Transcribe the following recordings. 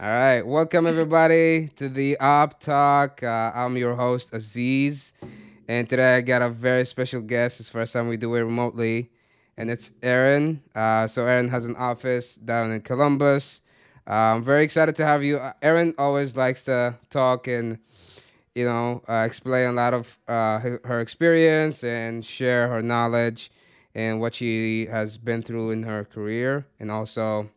All right, welcome everybody to the Op Talk. Uh, I'm your host Aziz, and today I got a very special guest. It's the first time we do it remotely, and it's Erin. Uh, so Erin has an office down in Columbus. Uh, I'm very excited to have you. Uh, Erin always likes to talk and you know uh, explain a lot of uh, her experience and share her knowledge and what she has been through in her career, and also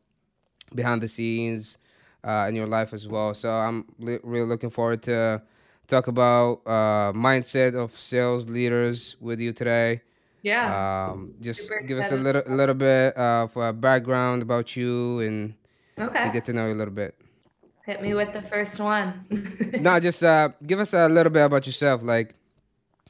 behind the scenes uh, in your life as well. So I'm li- really looking forward to talk about uh, mindset of sales leaders with you today. Yeah. Um, just Super give us a little a little bit of a background about you and to get to know you a little bit. Hit me with the first one. No, just uh, give us a little bit about yourself. Like,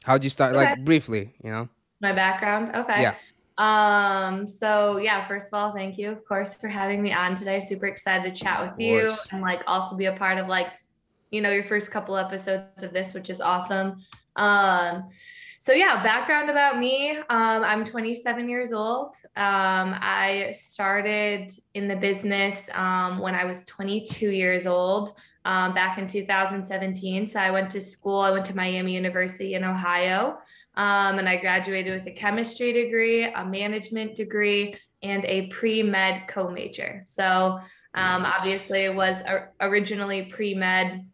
how'd you start? Okay. Like briefly, you know? My background. Okay. Yeah. Um, so yeah, first of all, thank you, of course, for having me on today. Super excited to chat with you and like also be a part of like, you know, your first couple episodes of this, which is awesome. Um, so yeah, background about me. Um, I'm 27 years old. Um, I started in the business um, when I was 22 years old. Um, back in 2017. So I went to school. I went to Miami University in Ohio. Um, and I graduated with a chemistry degree, a management degree, and a pre med co major. So, um, obviously, it was or- originally pre med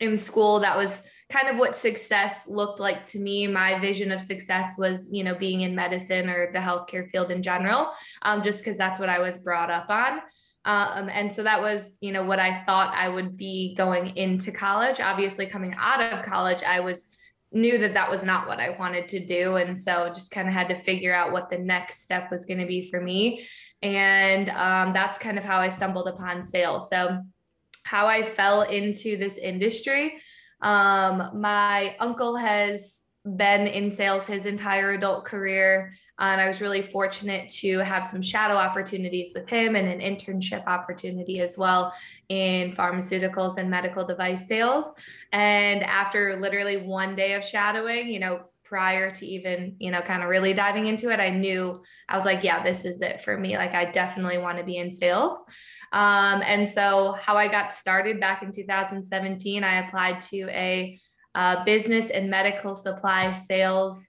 in school. That was kind of what success looked like to me. My vision of success was, you know, being in medicine or the healthcare field in general, um, just because that's what I was brought up on. Um, and so that was, you know, what I thought I would be going into college. Obviously, coming out of college, I was knew that that was not what I wanted to do. And so just kind of had to figure out what the next step was going to be for me. And um, that's kind of how I stumbled upon sales. So, how I fell into this industry. Um, my uncle has been in sales his entire adult career. And I was really fortunate to have some shadow opportunities with him and an internship opportunity as well in pharmaceuticals and medical device sales. And after literally one day of shadowing, you know, prior to even, you know, kind of really diving into it, I knew I was like, yeah, this is it for me. Like, I definitely want to be in sales. Um, and so, how I got started back in 2017, I applied to a uh, business and medical supply sales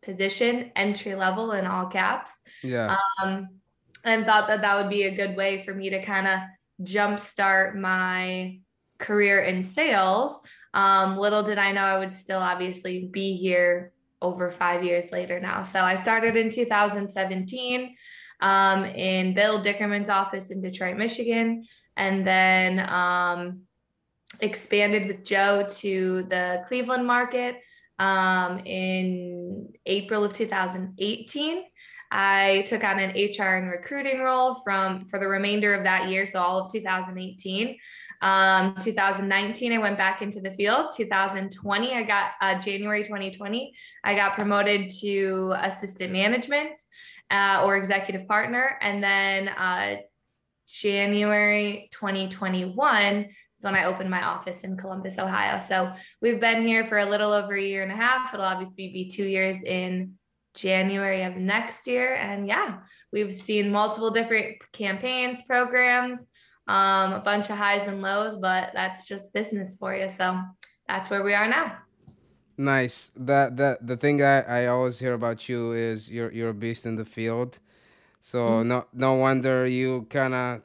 position, entry level in all caps Yeah. um, and thought that that would be a good way for me to kind of jumpstart my career in sales. Um, little did I know I would still obviously be here over five years later now. So I started in 2017 um, in Bill Dickerman's office in Detroit, Michigan, and then um, expanded with Joe to the Cleveland market um, in April of 2018. I took on an HR and recruiting role from for the remainder of that year, so all of 2018. Um, 2019, I went back into the field. 2020, I got uh, January 2020, I got promoted to assistant management uh, or executive partner, and then uh, January 2021 is when I opened my office in Columbus, Ohio. So we've been here for a little over a year and a half. It'll obviously be two years in January of next year. And yeah, we've seen multiple different campaigns, programs, um, a bunch of highs and lows, but that's just business for you. So that's where we are now. Nice. That that the thing I, I always hear about you is you're you're a beast in the field. So no no wonder you kind of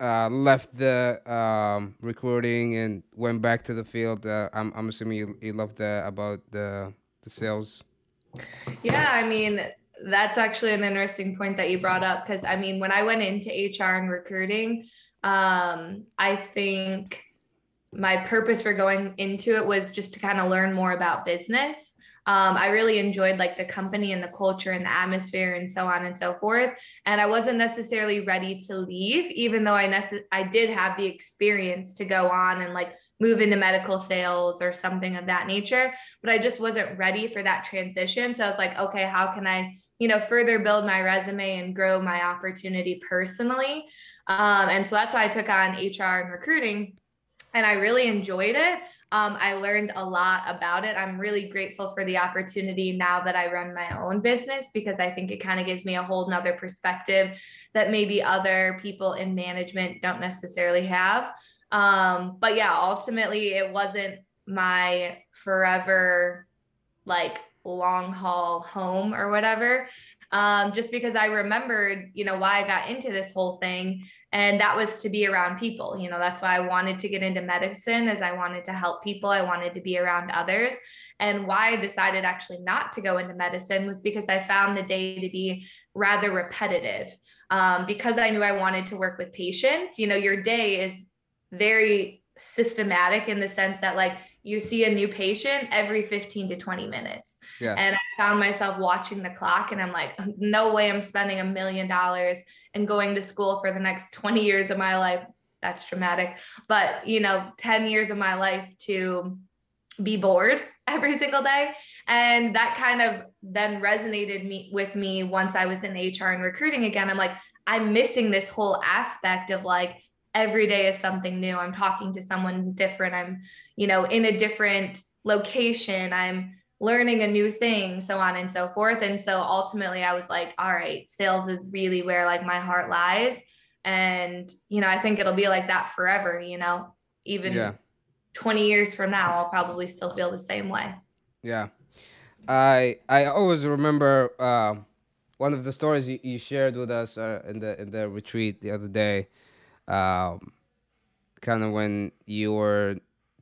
uh, left the um, recruiting and went back to the field. Uh, I'm I'm assuming you, you love that about the the sales. Yeah, I mean, that's actually an interesting point that you brought up because I mean, when I went into HR and recruiting, um, I think my purpose for going into it was just to kind of learn more about business. Um, I really enjoyed like the company and the culture and the atmosphere and so on and so forth. And I wasn't necessarily ready to leave, even though I nece- I did have the experience to go on and like move into medical sales or something of that nature. But I just wasn't ready for that transition. So I was like, okay, how can I, you know, further build my resume and grow my opportunity personally? Um, and so that's why I took on HR and recruiting and I really enjoyed it. Um, I learned a lot about it. I'm really grateful for the opportunity now that I run my own business because I think it kind of gives me a whole nother perspective that maybe other people in management don't necessarily have. Um, but yeah, ultimately, it wasn't my forever like long haul home or whatever um, just because I remembered, you know, why I got into this whole thing. And that was to be around people. You know, that's why I wanted to get into medicine as I wanted to help people. I wanted to be around others. And why I decided actually not to go into medicine was because I found the day to be rather repetitive. Um, because I knew I wanted to work with patients, you know, your day is very systematic in the sense that like you see a new patient every 15 to 20 minutes. Yes. And I found myself watching the clock and I'm like, no way I'm spending a million dollars and going to school for the next 20 years of my life. That's dramatic. But, you know, 10 years of my life to be bored every single day. And that kind of then resonated me with me once I was in HR and recruiting again. I'm like, I'm missing this whole aspect of like, every day is something new. I'm talking to someone different. I'm, you know, in a different location. I'm learning a new thing, so on and so forth. And so ultimately I was like, all right, sales is really where like my heart lies. And, you know, I think it'll be like that forever, you know, even yeah. 20 years from now, I'll probably still feel the same way. Yeah. I I always remember uh, one of the stories you, you shared with us uh, in the in the retreat the other day um, kind of when you were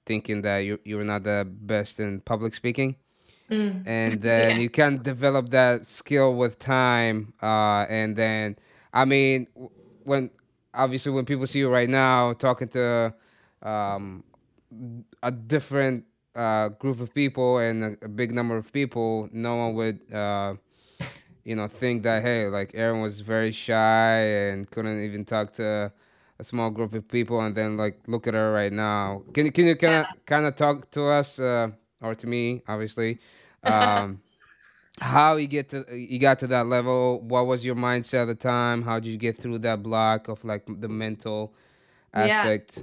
thinking that you you were not the best in public speaking. Mm. And then yeah. you can develop that skill with time. Uh, and then, I mean, when obviously when people see you right now talking to um, a different uh, group of people and a, a, big number of people, no one would, uh, you know, think that hey, like Erin was very shy and couldn't even talk to a small group of people and then like look at her right now. Can you can you kind of kind of talk to us uh, or to me obviously um, how you get to you got to that level? What was your mindset at the time? How did you get through that block of like the mental aspect? yeah.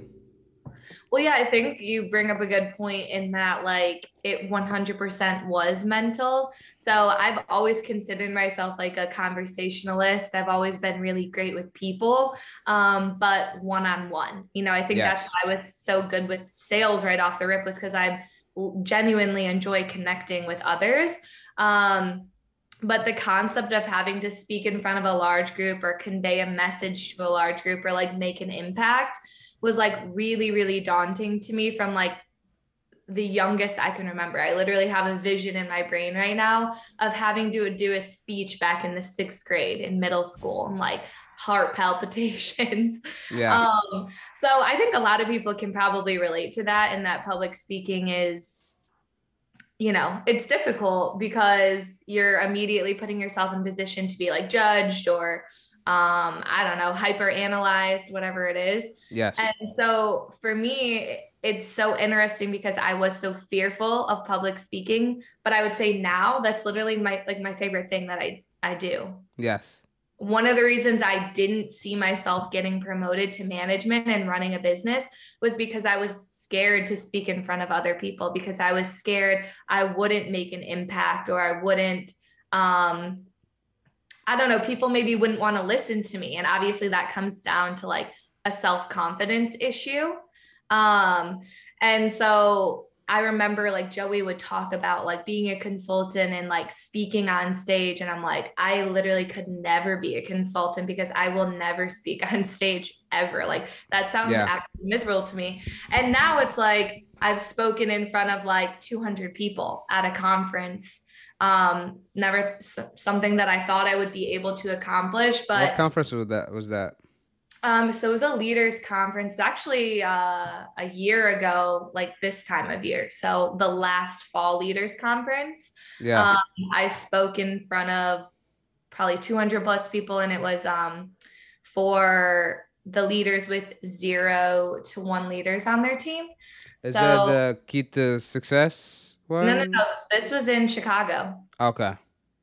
Well, yeah, I think you bring up a good point in that, like, it 100% was mental. So I've always considered myself like a conversationalist. I've always been really great with people, um, but one on one. You know, I think yes. that's why I was so good with sales right off the rip, was because I genuinely enjoy connecting with others. Um, but the concept of having to speak in front of a large group or convey a message to a large group or like make an impact was like really, really daunting to me from like the youngest I can remember. I literally have a vision in my brain right now of having to do a speech back in the sixth grade in middle school and like heart palpitations. Yeah. Um, so I think a lot of people can probably relate to that, and that public speaking is, you know, it's difficult because you're immediately putting yourself in position to be like judged or um i don't know hyper analyzed whatever it is. Yes. And so for me it's so interesting because i was so fearful of public speaking but i would say now that's literally my like my favorite thing that i i do. Yes. One of the reasons i didn't see myself getting promoted to management and running a business was because i was scared to speak in front of other people because i was scared i wouldn't make an impact or i wouldn't um I don't know, people maybe wouldn't want to listen to me. And obviously that comes down to like a self-confidence issue. Um, and so I remember like Joey would talk about like being a consultant and like speaking on stage. And I'm like, I literally could never be a consultant because I will never speak on stage ever. Like that sounds yeah. absolutely miserable to me. And now it's like I've spoken in front of like 200 people at a conference um never something that i thought i would be able to accomplish but what conference was that was that? Um so it was a leaders conference actually uh a year ago like this time of year. So the last fall leaders conference. Yeah. Um, i spoke in front of probably 200 plus people and it was um for the leaders with zero to one leaders on their team. Is so, that the key to success no, no, no. This was in Chicago. Okay.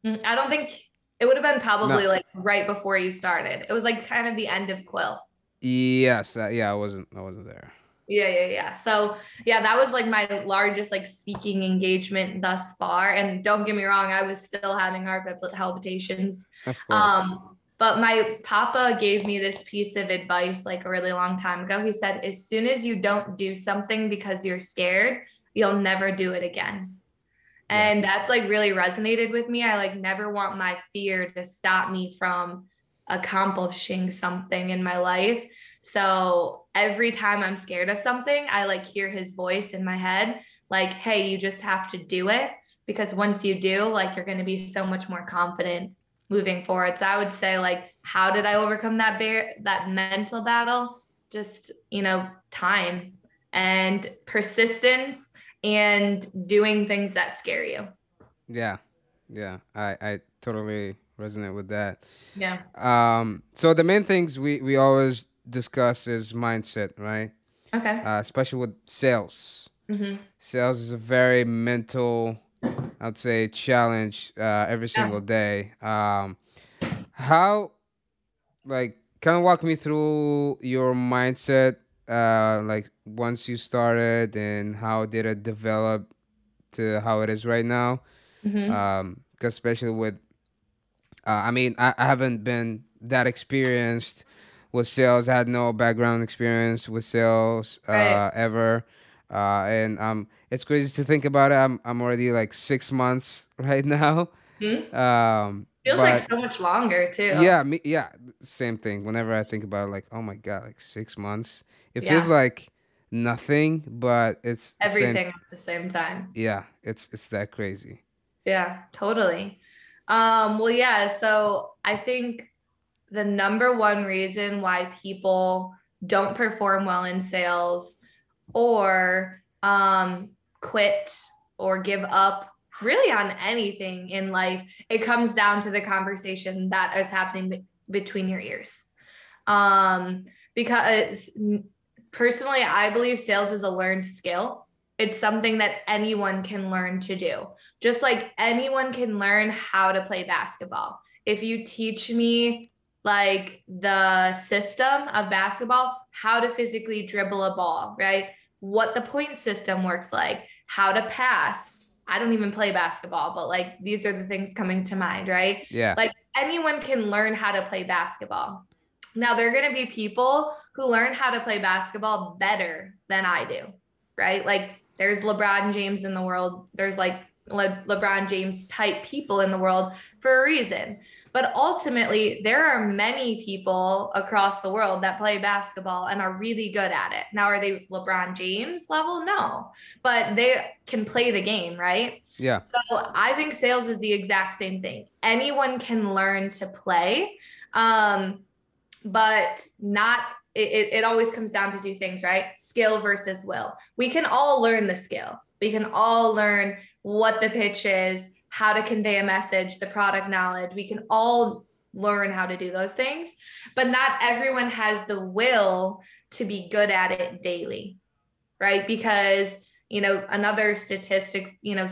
Mm, I don't think it would have been probably no. like right before you started. It was like kind of the end of Quill. Yes. Uh, yeah, I wasn't. I wasn't there. Yeah, yeah, yeah. So yeah, that was like my largest like speaking engagement thus far. And don't get me wrong, I was still having heart palpitations. Of course. Um, but my papa gave me this piece of advice like a really long time ago. He said, as soon as you don't do something because you're scared, you'll never do it again. And that's like really resonated with me. I like never want my fear to stop me from accomplishing something in my life. So every time I'm scared of something, I like hear his voice in my head, like, hey, you just have to do it. Because once you do, like, you're going to be so much more confident moving forward. So I would say, like, how did I overcome that bear, that mental battle? Just, you know, time and persistence and doing things that scare you. Yeah. Yeah. I, I totally resonate with that. Yeah. Um, so the main things we, we always discuss is mindset, right? Okay. Uh, especially with sales. Mm-hmm. Sales is a very mental, I'd say, challenge uh, every single day. Um, how, like, kind of walk me through your mindset, uh, like once you started, and how did it develop to how it is right now? Mm-hmm. Um, because especially with, uh, I mean, I, I haven't been that experienced with sales. I had no background experience with sales uh, right. ever. Uh, and um, it's crazy to think about it. I'm I'm already like six months right now. Mm-hmm. Um, Feels but, like so much longer too. Yeah, me, yeah, same thing. Whenever I think about it, like, oh my god, like six months. It yeah. feels like nothing, but it's everything at the same time. Yeah, it's it's that crazy. Yeah, totally. Um, well, yeah. So I think the number one reason why people don't perform well in sales or um, quit or give up really on anything in life, it comes down to the conversation that is happening be- between your ears. Um, because personally, I believe sales is a learned skill. It's something that anyone can learn to do, just like anyone can learn how to play basketball. If you teach me like the system of basketball, how to physically dribble a ball, right? What the point system works like, how to pass. I don't even play basketball, but like these are the things coming to mind, right? Yeah. Like anyone can learn how to play basketball. Now, there are going to be people who learn how to play basketball better than I do, right? Like there's LeBron James in the world. There's like Le- LeBron James type people in the world for a reason. But ultimately, there are many people across the world that play basketball and are really good at it. Now, are they LeBron James level? No, but they can play the game, right? Yeah. So I think sales is the exact same thing. Anyone can learn to play, um, but not. It, it always comes down to two things, right? Skill versus will. We can all learn the skill. We can all learn what the pitch is how to convey a message, the product knowledge. We can all learn how to do those things, but not everyone has the will to be good at it daily, right? Because, you know, another statistic, you know,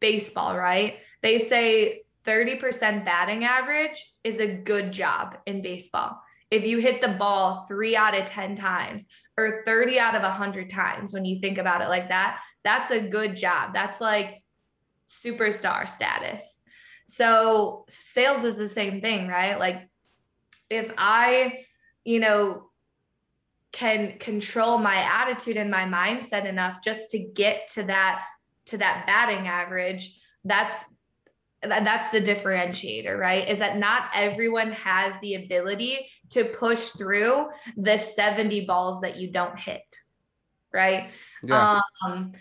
baseball, right? They say 30% batting average is a good job in baseball. If you hit the ball three out of 10 times or 30 out of 100 times, when you think about it like that, that's a good job. That's like superstar status. So sales is the same thing, right? Like if I, you know, can control my attitude and my mindset enough just to get to that to that batting average, that's that's the differentiator, right? Is that not everyone has the ability to push through the 70 balls that you don't hit, right? Yeah. Um,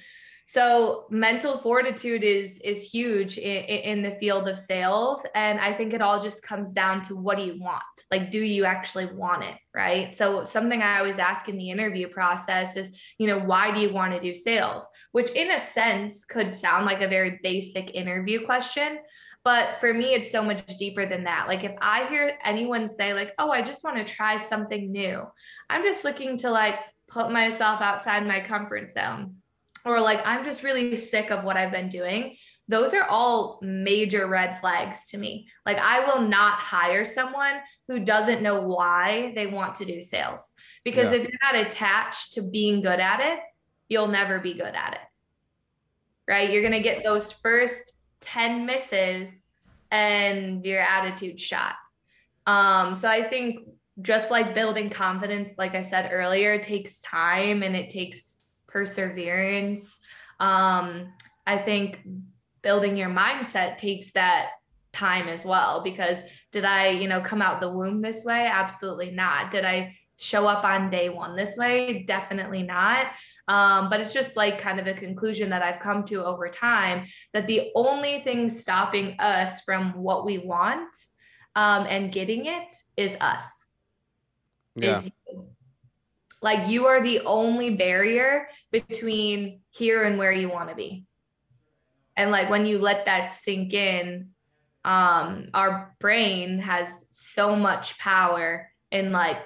so mental fortitude is is huge in, in the field of sales. And i think it all just comes down to what do you want? Like do you actually want it right? So something i always ask in the interview process is you know why do you want to do sales? Which in a sense could sound like a very basic interview question but for me it's so much deeper than that. Like if i hear anyone say like oh i just want to try something new i'm just looking to like put myself outside my comfort zone or like I'm just really sick of what I've been doing. those are all major red flags to me. Like, I will not hire someone who doesn't know why they want to do sales. Because yeah. if you're not attached to being good at it, you'll never be good at it. Right? You're going to get those first 10 misses and your attitude shot. Um, so I think just like building confidence, like I said earlier, takes time and it takes perseverance. Um, I think building your mindset takes that time as well because did I, you know, come out the womb this way? Absolutely not. Did I show up on day one this way? Definitely not. Um, but it's just like kind of a conclusion that I've come to over time that the only thing stopping us from what we want um, and getting it is us. Yeah. Is. Like you are the only barrier between here and where you want to be. And like when you let that sink in um our brain has so much power in like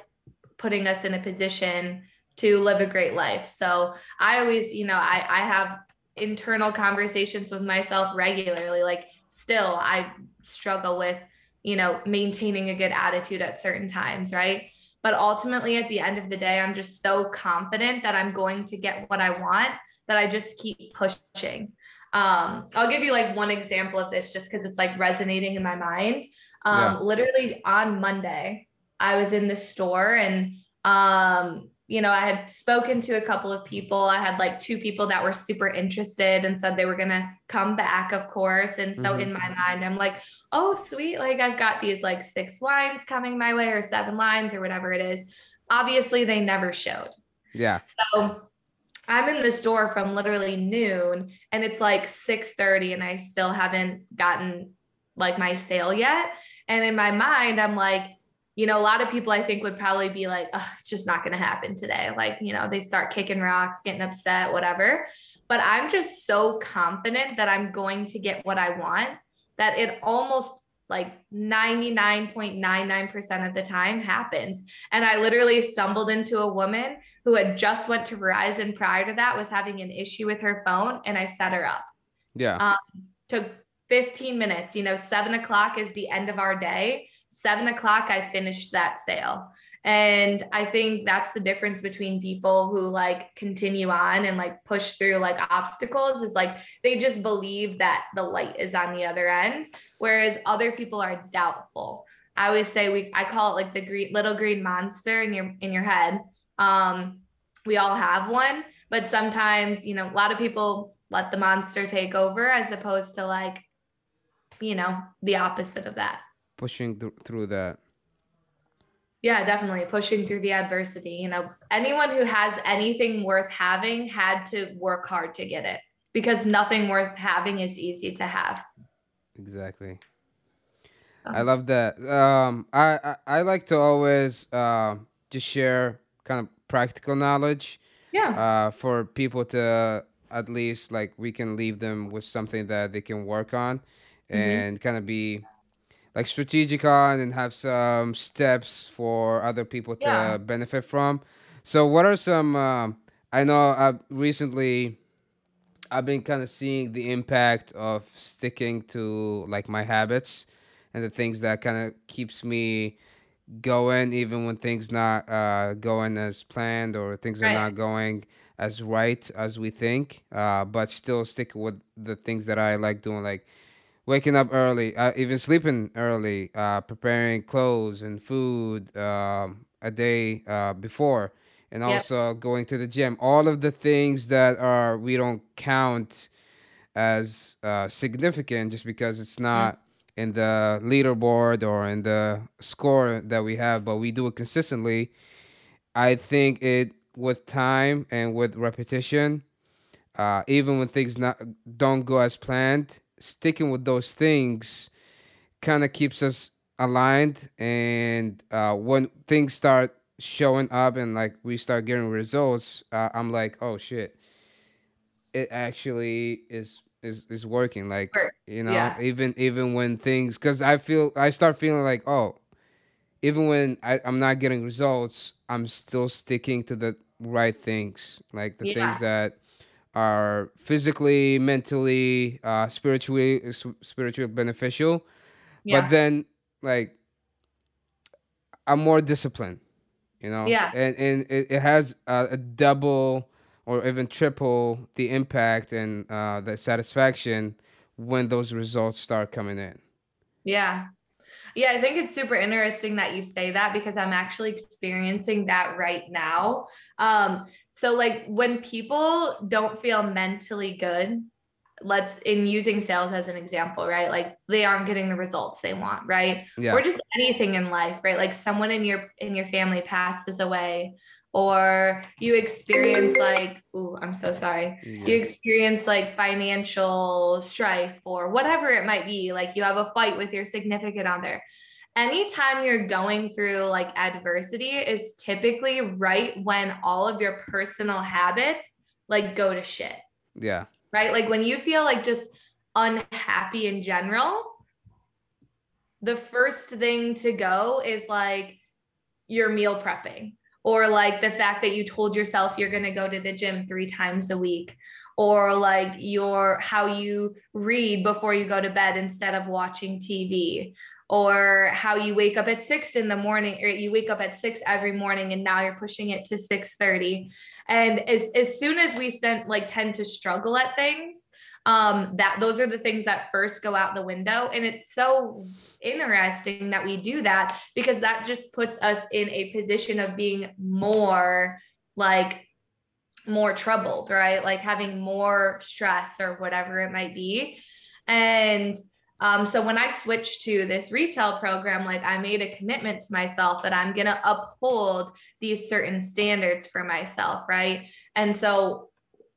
putting us in a position to live a great life. So i always you know i i have internal conversations with myself regularly. Like still i struggle with you know maintaining a good attitude at certain times right but ultimately at the end of the day i'm just so confident that i'm going to get what i want that i just keep pushing um, I'll give you like one example of this just because it's like resonating in my mind. Um, yeah. Literally on Monday, I was in the store and, um, you know, I had spoken to a couple of people. I had like two people that were super interested and said they were going to come back, of course. And so mm-hmm. in my mind, I'm like, oh, sweet. Like I've got these like six lines coming my way or seven lines or whatever it is. Obviously, they never showed. Yeah. So I'm in the store from literally noon and it's like 6:30 and I still haven't gotten like my sale yet. And in my mind, I'm like, you know, a lot of people I think would probably be like, oh, it's just not going to happen today. Like, you know, they start kicking rocks, getting upset, whatever. But I'm just so confident that I'm going to get what I want that it almost like 99.99% of the time happens. And I literally stumbled into a woman who had just went to Verizon prior to that was having an issue with her phone and I set her up. Yeah. Um, took 15 minutes, you know, seven o'clock is the end of our day. Seven o'clock, I finished that sale. And I think that's the difference between people who like continue on and like push through like obstacles is like they just believe that the light is on the other end, whereas other people are doubtful. I always say we I call it like the green little green monster in your in your head. Um, we all have one, but sometimes, you know, a lot of people let the monster take over as opposed to like, you know, the opposite of that. Pushing th- through that. Yeah, definitely pushing through the adversity. You know, anyone who has anything worth having had to work hard to get it because nothing worth having is easy to have. Exactly. Um, I love that. Um, I, I, I like to always uh, just share kind of practical knowledge. Yeah. Uh, for people to at least like we can leave them with something that they can work on, mm-hmm. and kind of be like strategic on and have some steps for other people to yeah. benefit from. So, what are some? Um, I know I recently I've been kind of seeing the impact of sticking to like my habits and the things that kind of keeps me going even when things not uh, going as planned or things right. are not going as right as we think uh, but still stick with the things that i like doing like waking up early uh, even sleeping early uh, preparing clothes and food um, a day uh, before and yep. also going to the gym all of the things that are we don't count as uh, significant just because it's not in the leaderboard or in the score that we have, but we do it consistently. I think it with time and with repetition, uh, even when things not don't go as planned, sticking with those things kind of keeps us aligned. And uh, when things start showing up and like we start getting results, uh, I'm like, oh shit, it actually is is is working like you know yeah. even even when things because i feel i start feeling like oh even when I, i'm not getting results i'm still sticking to the right things like the yeah. things that are physically, mentally, uh, spiritually, spiritually beneficial. Yeah. But then, like, I'm more disciplined, you know. Yeah. And and it, it has a, a double or even triple the impact and uh, the satisfaction when those results start coming in. Yeah. Yeah, I think it's super interesting that you say that because I'm actually experiencing that right now. Um, so like when people don't feel mentally good, let's in using sales as an example, right? Like they aren't getting the results they want, right? Yeah. Or just anything in life, right? Like someone in your in your family passes away or you experience like oh i'm so sorry yeah. you experience like financial strife or whatever it might be like you have a fight with your significant other anytime you're going through like adversity is typically right when all of your personal habits like go to shit. Yeah. Right? Like when you feel like just unhappy in general the first thing to go is like your meal prepping or like the fact that you told yourself you're going to go to the gym three times a week or like your how you read before you go to bed instead of watching tv or how you wake up at six in the morning or you wake up at six every morning and now you're pushing it to 6 30 and as, as soon as we st- like tend to struggle at things um, that those are the things that first go out the window. And it's so interesting that we do that because that just puts us in a position of being more like more troubled, right? Like having more stress or whatever it might be. And um, so when I switched to this retail program, like I made a commitment to myself that I'm going to uphold these certain standards for myself, right? And so,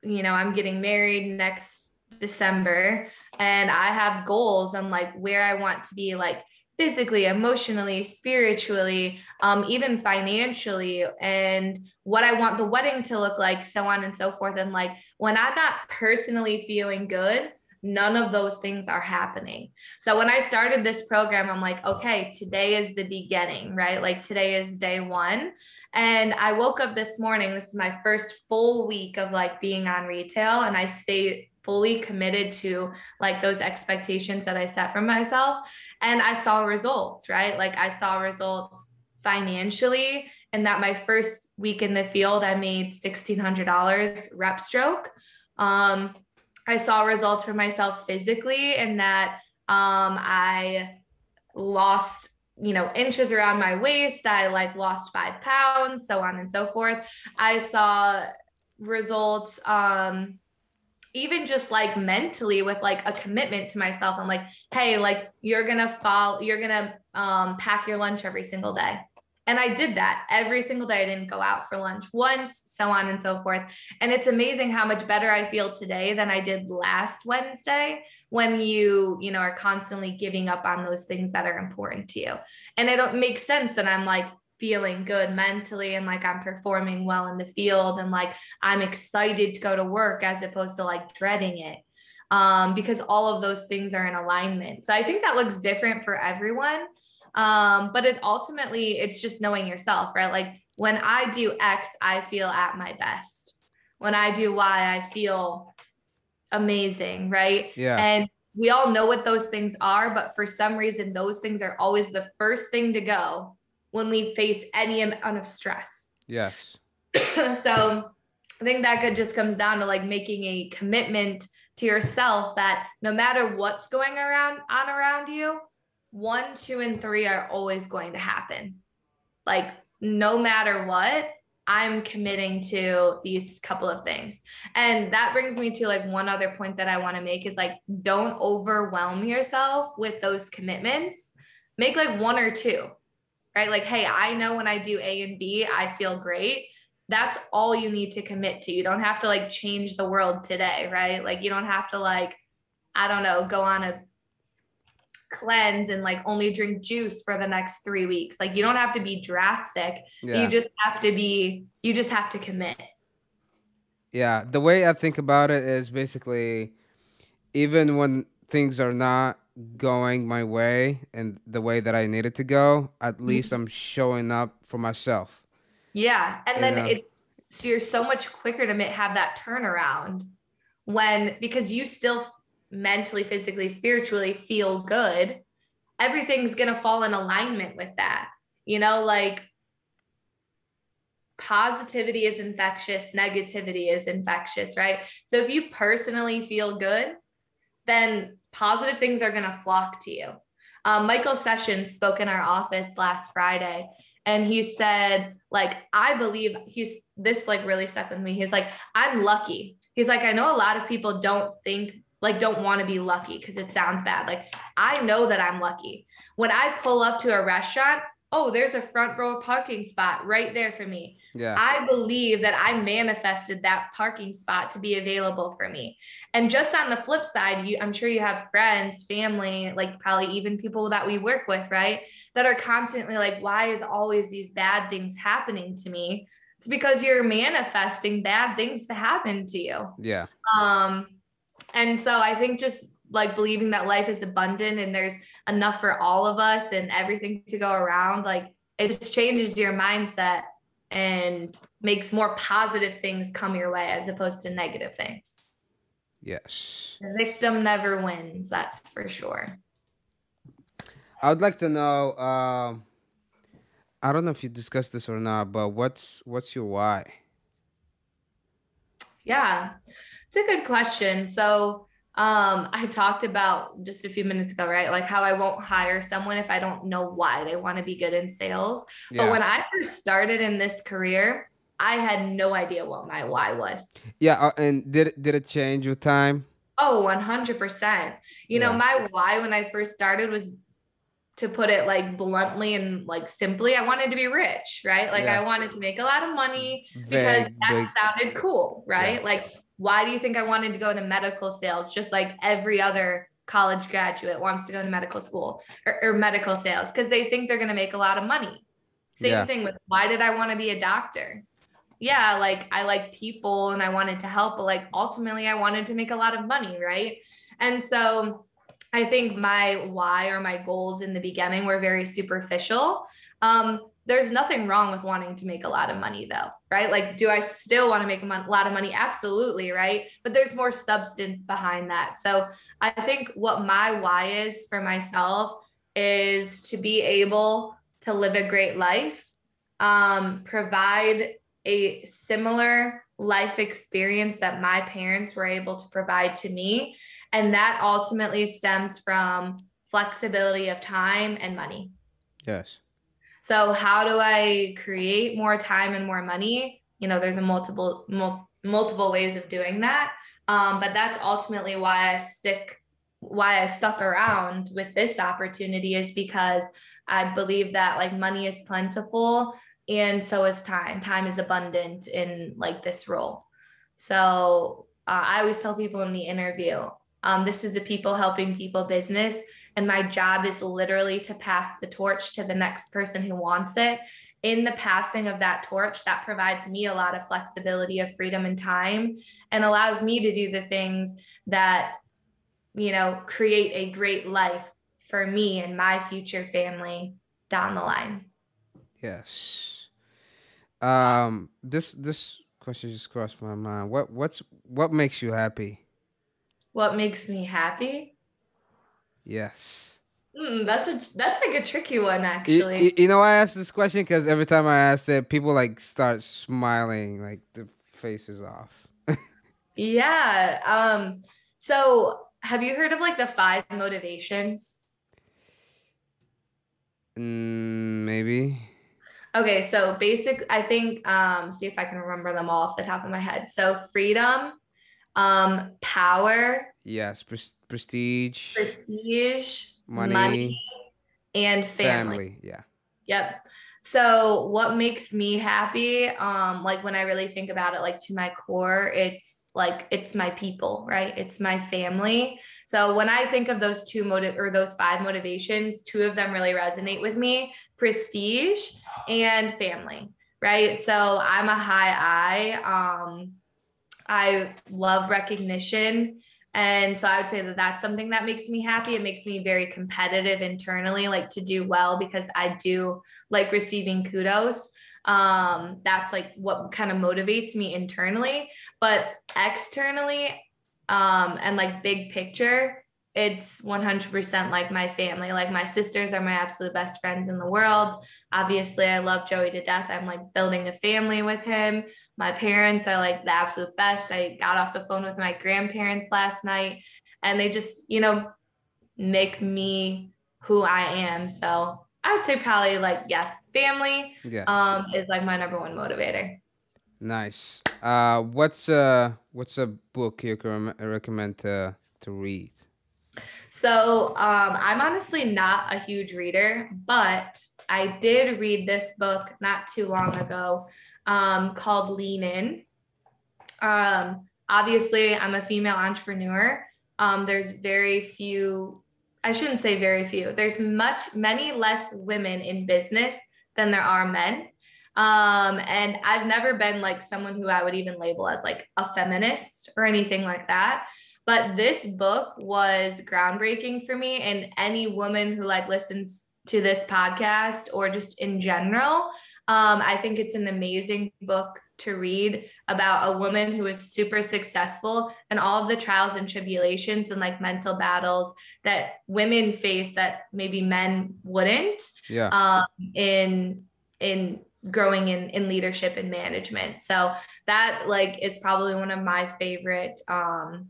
you know, I'm getting married next December and I have goals on like where I want to be like physically, emotionally, spiritually, um, even financially, and what I want the wedding to look like, so on and so forth. And like when I'm not personally feeling good, none of those things are happening. So when I started this program, I'm like, okay, today is the beginning, right? Like today is day one. And I woke up this morning, this is my first full week of like being on retail, and I stayed fully committed to like those expectations that I set for myself. And I saw results, right? Like I saw results financially. And that my first week in the field, I made $1,600 rep stroke. Um, I saw results for myself physically in that um, I lost you know inches around my waist. I like lost five pounds so on and so forth. I saw results um even just like mentally with like a commitment to myself. I'm like hey like you're gonna fall you're gonna um, pack your lunch every single day and i did that every single day i didn't go out for lunch once so on and so forth and it's amazing how much better i feel today than i did last wednesday when you you know are constantly giving up on those things that are important to you and it don't make sense that i'm like feeling good mentally and like I'm performing well in the field and like I'm excited to go to work as opposed to like dreading it. Um, because all of those things are in alignment. So I think that looks different for everyone. Um, but it ultimately it's just knowing yourself, right? Like when I do X, I feel at my best. When I do Y, I feel amazing, right? Yeah. And we all know what those things are, but for some reason, those things are always the first thing to go when we face any amount of stress. Yes. so I think that could just comes down to like making a commitment to yourself that no matter what's going around on around you, one, two, and three are always going to happen. Like no matter what, I'm committing to these couple of things. And that brings me to like one other point that I want to make is like don't overwhelm yourself with those commitments. Make like one or two right? Like, hey, I know when I do A and B, I feel great. That's all you need to commit to. You don't have to like change the world today, right? Like, you don't have to like, I don't know, go on a cleanse and like only drink juice for the next three weeks. Like, you don't have to be drastic. Yeah. You just have to be, you just have to commit. Yeah. The way I think about it is basically, even when things are not going my way and the way that I needed to go, at mm-hmm. least I'm showing up for myself. Yeah. And then it so you're so much quicker to have that turnaround. when because you still mentally, physically, spiritually feel good, everything's going to fall in alignment with that. You know, like positivity is infectious, negativity is infectious, right? So if you personally feel good, then positive things are going to flock to you. Um, Michael Sessions spoke in our office last Friday and he said like i believe he's this like really stuck with me he's like i'm lucky he's like i know a lot of people don't think like don't want to be lucky because it sounds bad like i know that i'm lucky when i pull up to a restaurant oh, there's a front row parking spot right there for me. Yeah. I believe that I manifested that parking spot to be available for me. And just on the flip side, you I'm sure you have friends, family, like probably even people that we work with, right? That are constantly like, why is always these bad things happening to me? It's because you're manifesting bad things to happen to you. Yeah. Um and so I think just like believing that life is abundant and there's enough for all of us and everything to go around like it just changes your mindset and makes more positive things come your way as opposed to negative things. Yes. The victim never wins that's for sure. I would like to know uh, i don't know if you discussed this or not but what's what's your why? Yeah it's a good question so um i talked about just a few minutes ago right like how i won't hire someone if i don't know why they want to be good in sales yeah. but when i first started in this career i had no idea what my why was yeah uh, and did it did it change with time oh 100% you yeah. know my why when i first started was to put it like bluntly and like simply i wanted to be rich right like yeah. i wanted to make a lot of money because that big. sounded cool right like why do you think I wanted to go into medical sales just like every other college graduate wants to go to medical school or, or medical sales? Because they think they're going to make a lot of money. Same yeah. thing with why did I want to be a doctor? Yeah, like I like people and I wanted to help, but like ultimately I wanted to make a lot of money, right? And so I think my why or my goals in the beginning were very superficial. Um, there's nothing wrong with wanting to make a lot of money though right? Like do i still want to make a lot of money? Absolutely right? But there's more substance behind that. So i think what my why is for myself is to be able to live a great life um, provide a similar life experience that my parents were able to provide to me. And that ultimately stems from flexibility of time and money. Yes so how do I create more time and more money? You know, there's a multiple mul- multiple ways of doing that. Um, but that's ultimately why I stick why I stuck around with this opportunity is because I believe that like money is plentiful and so is time. Time is abundant in like this role. So uh, I always tell people in the interview, um, this is the people helping people business. And my job is literally to pass the torch to the next person who wants it. In the passing of that torch, that provides me a lot of flexibility of freedom and time and allows me to do the things that, you know, create a great life for me and my future family down the line. Yes. Um, this this question just crossed my mind. What what's what makes you happy? What makes me happy? Yes. Mm, that's a that's like a tricky one actually. You, you know I asked this question because every time I ask it, people like start smiling, like the face is off. yeah. Um. So have you heard of like the five motivations? Mm, maybe. Okay, so basic. I think. Um. See if I can remember them all off the top of my head. So freedom, um, power. Yes, prestige. Prestige, money, money and family. family. Yeah. Yep. So what makes me happy? Um, like when I really think about it, like to my core, it's like it's my people, right? It's my family. So when I think of those two motive or those five motivations, two of them really resonate with me: prestige and family, right? So I'm a high I. Um, I love recognition. And so I would say that that's something that makes me happy. It makes me very competitive internally, like to do well because I do like receiving kudos. Um, that's like what kind of motivates me internally. But externally, um, and like big picture, it's 100% like my family. Like my sisters are my absolute best friends in the world. Obviously, I love Joey to death. I'm like building a family with him. My parents are like the absolute best. I got off the phone with my grandparents last night and they just, you know, make me who I am. So I would say probably like, yeah, family Yes. um, is like my number one motivator. nice. Uh, what's uh, what's a book you can recommend to to read? So um, I'm honestly not a huge reader, but I did read this book not too long ago um, called Lean In. Um, obviously, I'm a female entrepreneur. Um, there's very few, I shouldn't say very few, there's much, many less women in business than there are men. Um, and I've never been like someone who I would even label as like a feminist or anything like that but this book was groundbreaking for me and any woman who like listens to this podcast or just in general um, i think it's an amazing book to read about a woman who is super successful and all of the trials and tribulations and like mental battles that women face that maybe men wouldn't Yeah. um, in in growing in in leadership and management so that like is probably one of my favorite um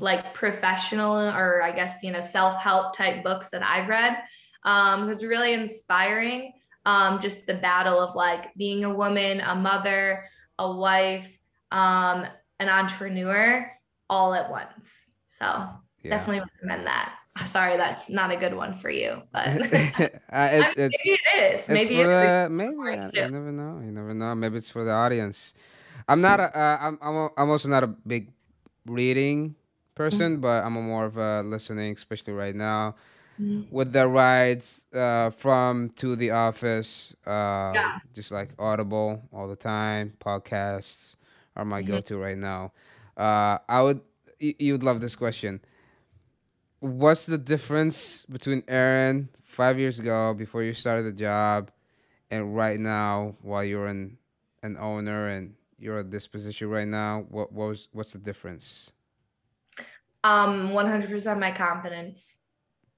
like professional or I guess you know self-help type books that I've read. Um, it was really inspiring. Um, just the battle of like being a woman, a mother, a wife, um, an entrepreneur all at once. So yeah. definitely recommend that. Sorry, that's not a good one for you, but uh, it, I mean, it's maybe it is. Maybe for it's the maybe for I, you. never know. You never know. Maybe it's for the audience. I'm not a uh, I'm I'm a, I'm also not a big reading person, but I'm a more of a listening, especially right now Mhm. with the rides uh, from to the office. Uh, Yeah. just like Audible all the time. Podcasts are my Mhm. go-to right now. Uh, I would y- you'd love this question. What's the difference between Erin five years ago before you started the job and right now while you're an an owner and you're at this position right now? What, what was what's the difference? Um, 100% my confidence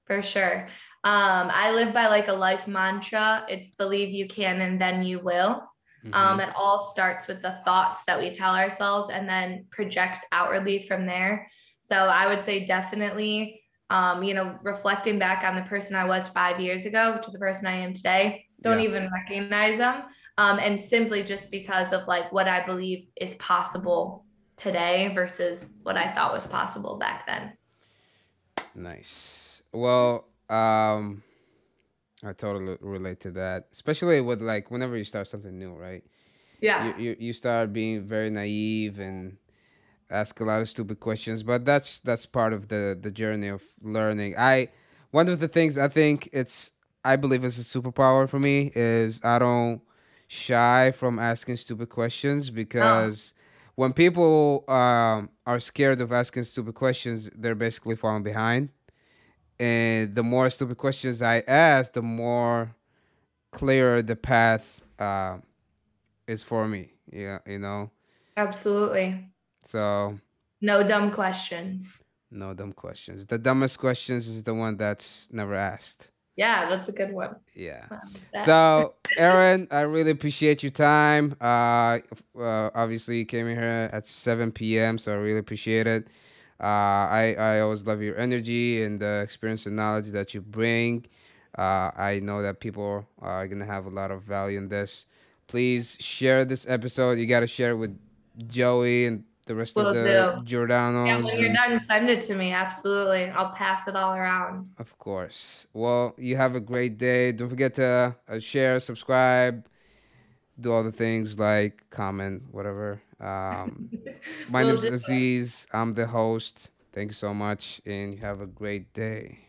for sure. Um, I live by like a life mantra. It's believe you can and then you will. Um, Mhm. it all starts with the thoughts that we tell ourselves and then projects outwardly from there. So I would say definitely, um, you know, reflecting back on the person I was five years ago to the person I am today, don't Yeah. even recognize them. Um, and simply just because of like what I believe is possible today versus what I thought was possible back then. Nice. Well, um, I totally relate to that, especially with like whenever you start something new, right? Yeah. You you, you start being very naive and ask a lot of stupid questions, but that's that's part of the the journey of learning. I one of the things I think it's I believe is a superpower for me is I don't shy from asking stupid questions because when people um, are scared of asking stupid questions, they're basically falling behind. And the more stupid questions I ask, the more clearer the path uh, is for me. Yeah, you know. Absolutely. So No dumb questions. no dumb questions. The dumbest questions is the one that's never asked. Yeah, that's a good one. Yeah. So, Erin, I really appreciate your time. Uh, uh, obviously, you came here at 7 p.m., so I really appreciate it. Uh, I, I always love your energy and the experience and knowledge that you bring. Uh, I know that people are going to have a lot of value in this. Please share this episode. You got to share it with Joey and the rest Will of the do. Giordano's. yeah, when you're done, send it to me. Absolutely. I'll pass it all around. Of course. Well, you have a great day. Don't forget to uh, share, subscribe, do all the things like comment, whatever. Um, my Will name's do. Aziz. I'm the host. Thank you so much, and you have a great day.